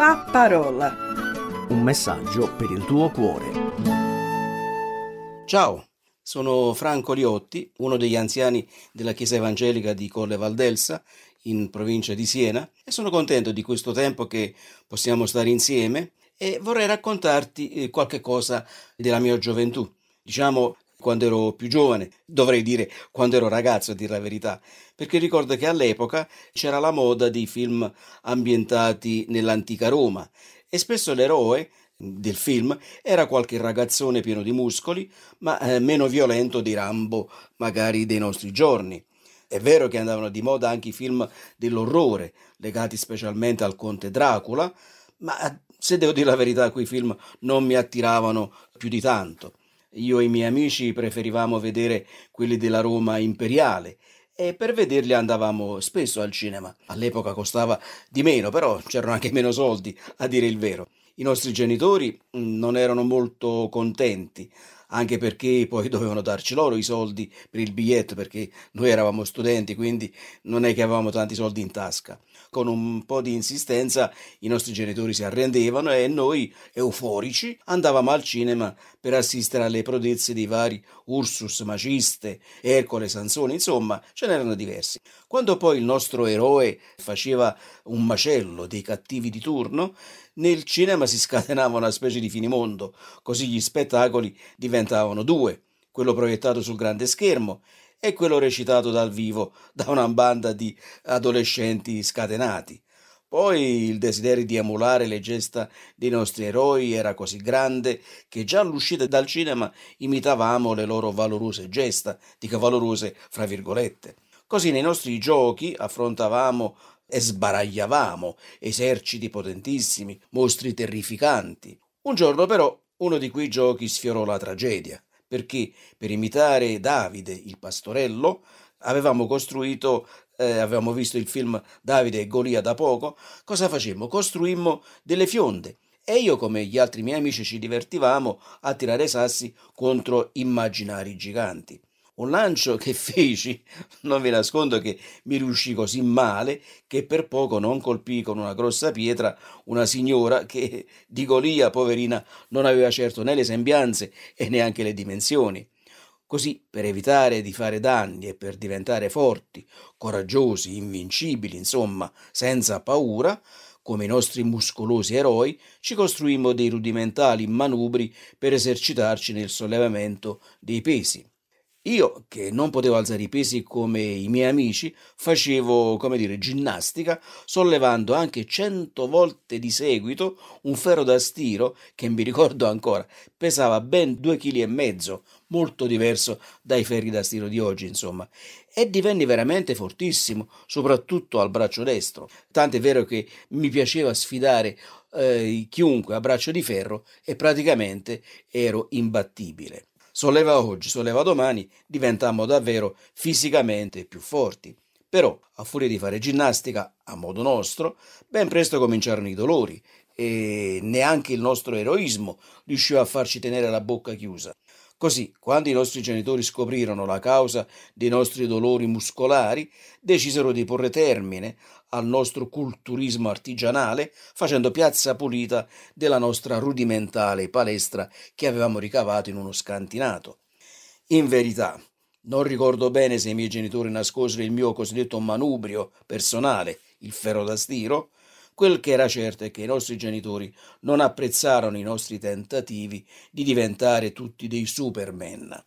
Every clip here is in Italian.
La parola. Un messaggio per il tuo cuore. Ciao, sono Franco Liotti, uno degli anziani della Chiesa Evangelica di Colle Valdelsa, in provincia di Siena, e sono contento di questo tempo che possiamo stare insieme e vorrei raccontarti eh, qualche cosa della mia gioventù. Diciamo quando ero più giovane, dovrei dire quando ero ragazzo a dire la verità, perché ricordo che all'epoca c'era la moda di film ambientati nell'antica Roma e spesso l'eroe del film era qualche ragazzone pieno di muscoli, ma eh, meno violento di Rambo, magari dei nostri giorni. È vero che andavano di moda anche i film dell'orrore, legati specialmente al conte Dracula, ma se devo dire la verità, quei film non mi attiravano più di tanto. Io e i miei amici preferivamo vedere quelli della Roma imperiale e per vederli andavamo spesso al cinema. All'epoca costava di meno, però c'erano anche meno soldi, a dire il vero. I nostri genitori mm, non erano molto contenti, anche perché poi dovevano darci loro i soldi per il biglietto, perché noi eravamo studenti, quindi non è che avevamo tanti soldi in tasca con un po' di insistenza i nostri genitori si arrendevano e noi, euforici, andavamo al cinema per assistere alle prodezze dei vari Ursus, Maciste, Ercole, Sansone, insomma, ce n'erano diversi. Quando poi il nostro eroe faceva un macello dei cattivi di turno, nel cinema si scatenava una specie di finimondo, così gli spettacoli diventavano due, quello proiettato sul grande schermo e quello recitato dal vivo da una banda di adolescenti scatenati. Poi il desiderio di emulare le gesta dei nostri eroi era così grande che già all'uscita dal cinema imitavamo le loro valorose gesta, dico valorose fra virgolette. Così nei nostri giochi affrontavamo e sbaragliavamo eserciti potentissimi, mostri terrificanti. Un giorno però uno di quei giochi sfiorò la tragedia perché per imitare Davide, il pastorello, avevamo costruito, eh, avevamo visto il film Davide e Golia da poco, cosa facemmo? Costruimmo delle fionde e io come gli altri miei amici ci divertivamo a tirare sassi contro immaginari giganti. Un lancio che feci, non vi nascondo che mi riuscì così male che per poco non colpì con una grossa pietra una signora che di Golia, poverina, non aveva certo né le sembianze e neanche le dimensioni. Così, per evitare di fare danni e per diventare forti, coraggiosi, invincibili, insomma, senza paura, come i nostri muscolosi eroi, ci costruimmo dei rudimentali manubri per esercitarci nel sollevamento dei pesi. Io, che non potevo alzare i pesi come i miei amici, facevo, come dire, ginnastica, sollevando anche cento volte di seguito un ferro da stiro, che mi ricordo ancora, pesava ben due chili e mezzo, molto diverso dai ferri da stiro di oggi, insomma. E divenni veramente fortissimo, soprattutto al braccio destro. Tant'è vero che mi piaceva sfidare eh, chiunque a braccio di ferro e praticamente ero imbattibile solleva oggi, solleva domani, diventammo davvero fisicamente più forti. Però, a furia di fare ginnastica a modo nostro, ben presto cominciarono i dolori e neanche il nostro eroismo riusciva a farci tenere la bocca chiusa. Così, quando i nostri genitori scoprirono la causa dei nostri dolori muscolari, decisero di porre termine al nostro culturismo artigianale, facendo piazza pulita della nostra rudimentale palestra che avevamo ricavato in uno scantinato. In verità, non ricordo bene se i miei genitori nascosero il mio cosiddetto manubrio personale, il ferro da stiro, Quel che era certo è che i nostri genitori non apprezzarono i nostri tentativi di diventare tutti dei superman.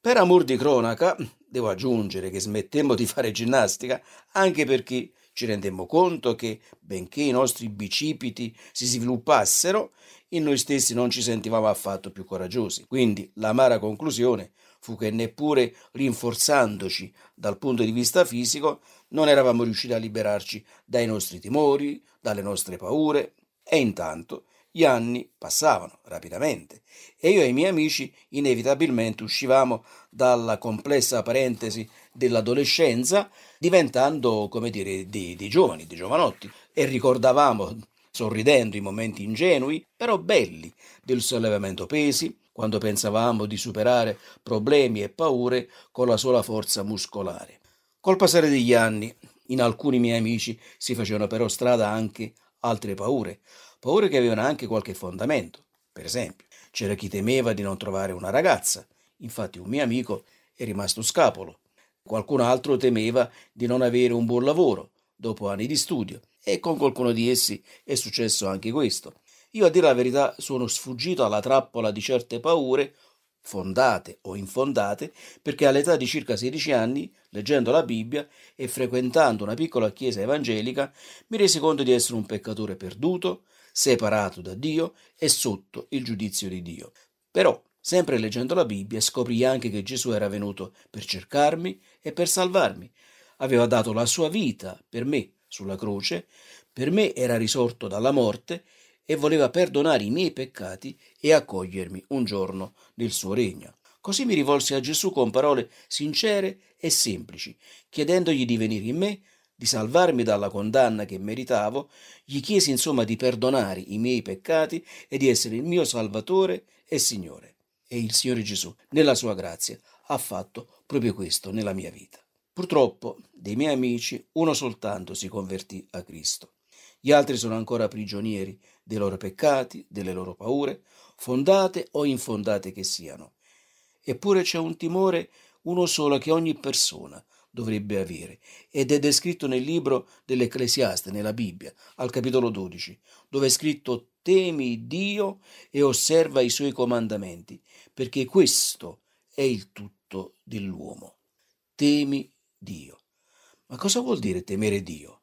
Per amor di cronaca, devo aggiungere che smettemmo di fare ginnastica anche perché ci rendemmo conto che, benché i nostri bicipiti si sviluppassero, in noi stessi non ci sentivamo affatto più coraggiosi. Quindi l'amara conclusione fu che neppure rinforzandoci dal punto di vista fisico non eravamo riusciti a liberarci dai nostri timori, dalle nostre paure. E intanto gli anni passavano rapidamente e io e i miei amici inevitabilmente uscivamo dalla complessa parentesi dell'adolescenza diventando, come dire, dei, dei giovani, dei giovanotti. E ricordavamo sorridendo i momenti ingenui, però belli, del sollevamento pesi, quando pensavamo di superare problemi e paure con la sola forza muscolare. Col passare degli anni, in alcuni miei amici si facevano però strada anche altre paure, paure che avevano anche qualche fondamento. Per esempio, c'era chi temeva di non trovare una ragazza, infatti un mio amico è rimasto scapolo. Qualcun altro temeva di non avere un buon lavoro dopo anni di studio e con qualcuno di essi è successo anche questo. Io a dire la verità sono sfuggito alla trappola di certe paure, fondate o infondate, perché all'età di circa 16 anni, leggendo la Bibbia e frequentando una piccola chiesa evangelica, mi resi conto di essere un peccatore perduto, separato da Dio e sotto il giudizio di Dio. Però, sempre leggendo la Bibbia, scoprì anche che Gesù era venuto per cercarmi e per salvarmi. Aveva dato la sua vita per me sulla croce, per me era risorto dalla morte e voleva perdonare i miei peccati e accogliermi un giorno nel suo regno. Così mi rivolsi a Gesù con parole sincere e semplici, chiedendogli di venire in me, di salvarmi dalla condanna che meritavo, gli chiesi insomma di perdonare i miei peccati e di essere il mio Salvatore e Signore. E il Signore Gesù, nella sua grazia, ha fatto proprio questo nella mia vita. Purtroppo, dei miei amici, uno soltanto si convertì a Cristo. Gli altri sono ancora prigionieri dei loro peccati, delle loro paure, fondate o infondate che siano. Eppure c'è un timore, uno solo, che ogni persona dovrebbe avere, ed è descritto nel libro dell'Ecclesiaste, nella Bibbia, al capitolo 12, dove è scritto temi Dio e osserva i suoi comandamenti, perché questo è il tutto dell'uomo. Temi Dio. Ma cosa vuol dire temere Dio?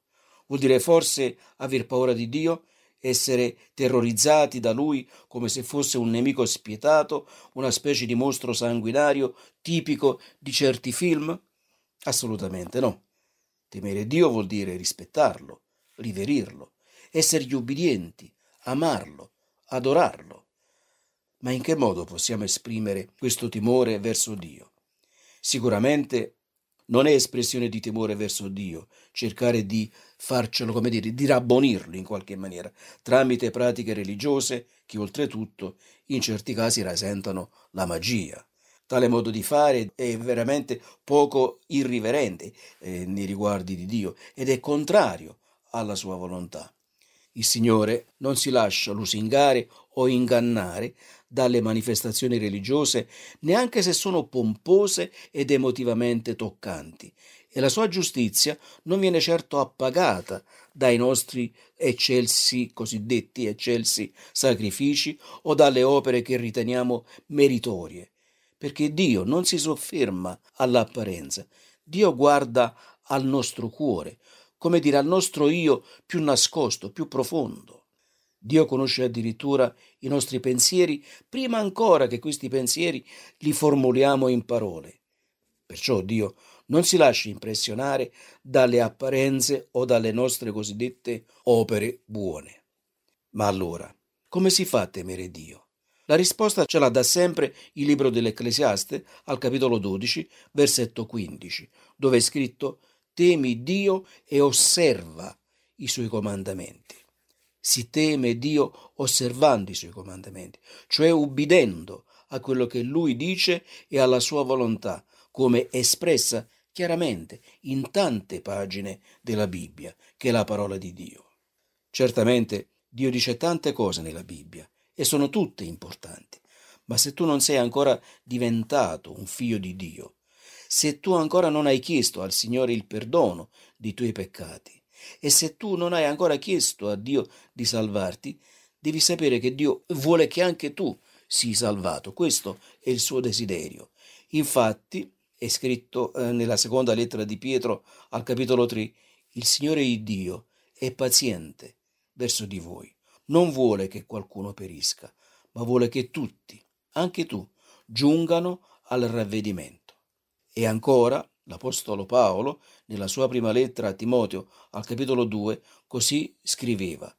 Vuol dire forse aver paura di Dio? Essere terrorizzati da Lui come se fosse un nemico spietato, una specie di mostro sanguinario tipico di certi film? Assolutamente no. Temere Dio vuol dire rispettarlo, riverirlo, essergli ubbidienti, amarlo, adorarlo. Ma in che modo possiamo esprimere questo timore verso Dio? Sicuramente non è espressione di timore verso Dio, cercare di farcelo, come dire, di rabbonirlo in qualche maniera, tramite pratiche religiose che oltretutto in certi casi rasentano la magia. Tale modo di fare è veramente poco irriverente eh, nei riguardi di Dio ed è contrario alla sua volontà. Il Signore non si lascia lusingare o ingannare dalle manifestazioni religiose, neanche se sono pompose ed emotivamente toccanti, e la sua giustizia non viene certo appagata dai nostri eccelsi, cosiddetti eccelsi sacrifici o dalle opere che riteniamo meritorie, perché Dio non si sofferma all'apparenza, Dio guarda al nostro cuore, come dire al nostro io più nascosto, più profondo. Dio conosce addirittura i nostri pensieri prima ancora che questi pensieri li formuliamo in parole. Perciò Dio non si lascia impressionare dalle apparenze o dalle nostre cosiddette opere buone. Ma allora, come si fa a temere Dio? La risposta ce la dà sempre il libro dell'Ecclesiaste al capitolo 12, versetto 15, dove è scritto Temi Dio e osserva i suoi comandamenti si teme Dio osservando i suoi comandamenti, cioè ubbidendo a quello che lui dice e alla sua volontà, come espressa chiaramente in tante pagine della Bibbia, che è la parola di Dio. Certamente Dio dice tante cose nella Bibbia e sono tutte importanti, ma se tu non sei ancora diventato un figlio di Dio, se tu ancora non hai chiesto al Signore il perdono dei tuoi peccati, e se tu non hai ancora chiesto a Dio di salvarti, devi sapere che Dio vuole che anche tu sii salvato. Questo è il suo desiderio. Infatti, è scritto eh, nella seconda lettera di Pietro al capitolo 3, il Signore il Dio è paziente verso di voi. Non vuole che qualcuno perisca, ma vuole che tutti, anche tu, giungano al ravvedimento. E ancora, L'Apostolo Paolo, nella sua prima lettera a Timoteo, al capitolo 2, così scriveva: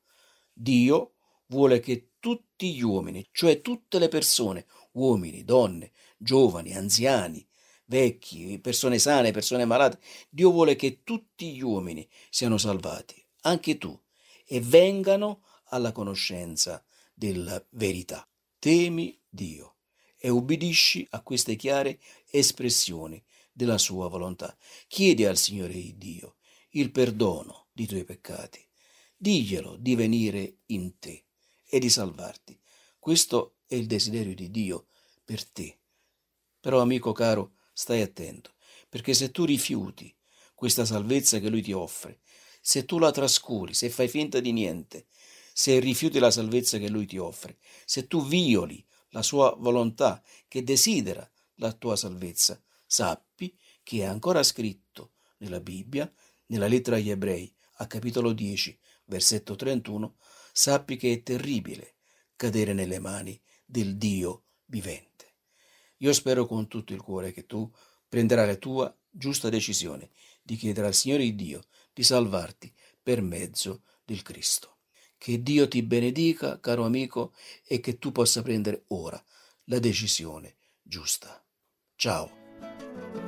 Dio vuole che tutti gli uomini, cioè tutte le persone, uomini, donne, giovani, anziani, vecchi, persone sane, persone malate, Dio vuole che tutti gli uomini siano salvati, anche tu, e vengano alla conoscenza della verità. Temi Dio e ubbidisci a queste chiare espressioni della sua volontà. Chiedi al Signore Dio il perdono dei tuoi peccati. diglielo di venire in te e di salvarti. Questo è il desiderio di Dio per te. Però, amico caro, stai attento, perché se tu rifiuti questa salvezza che Lui ti offre, se tu la trascuri, se fai finta di niente, se rifiuti la salvezza che Lui ti offre, se tu violi la sua volontà che desidera la tua salvezza, sappi che è ancora scritto nella Bibbia, nella lettera agli ebrei, a capitolo 10, versetto 31, sappi che è terribile cadere nelle mani del Dio vivente. Io spero con tutto il cuore che tu prenderai la tua giusta decisione di chiedere al Signore Dio di salvarti per mezzo del Cristo. Che Dio ti benedica, caro amico, e che tu possa prendere ora la decisione giusta. Ciao.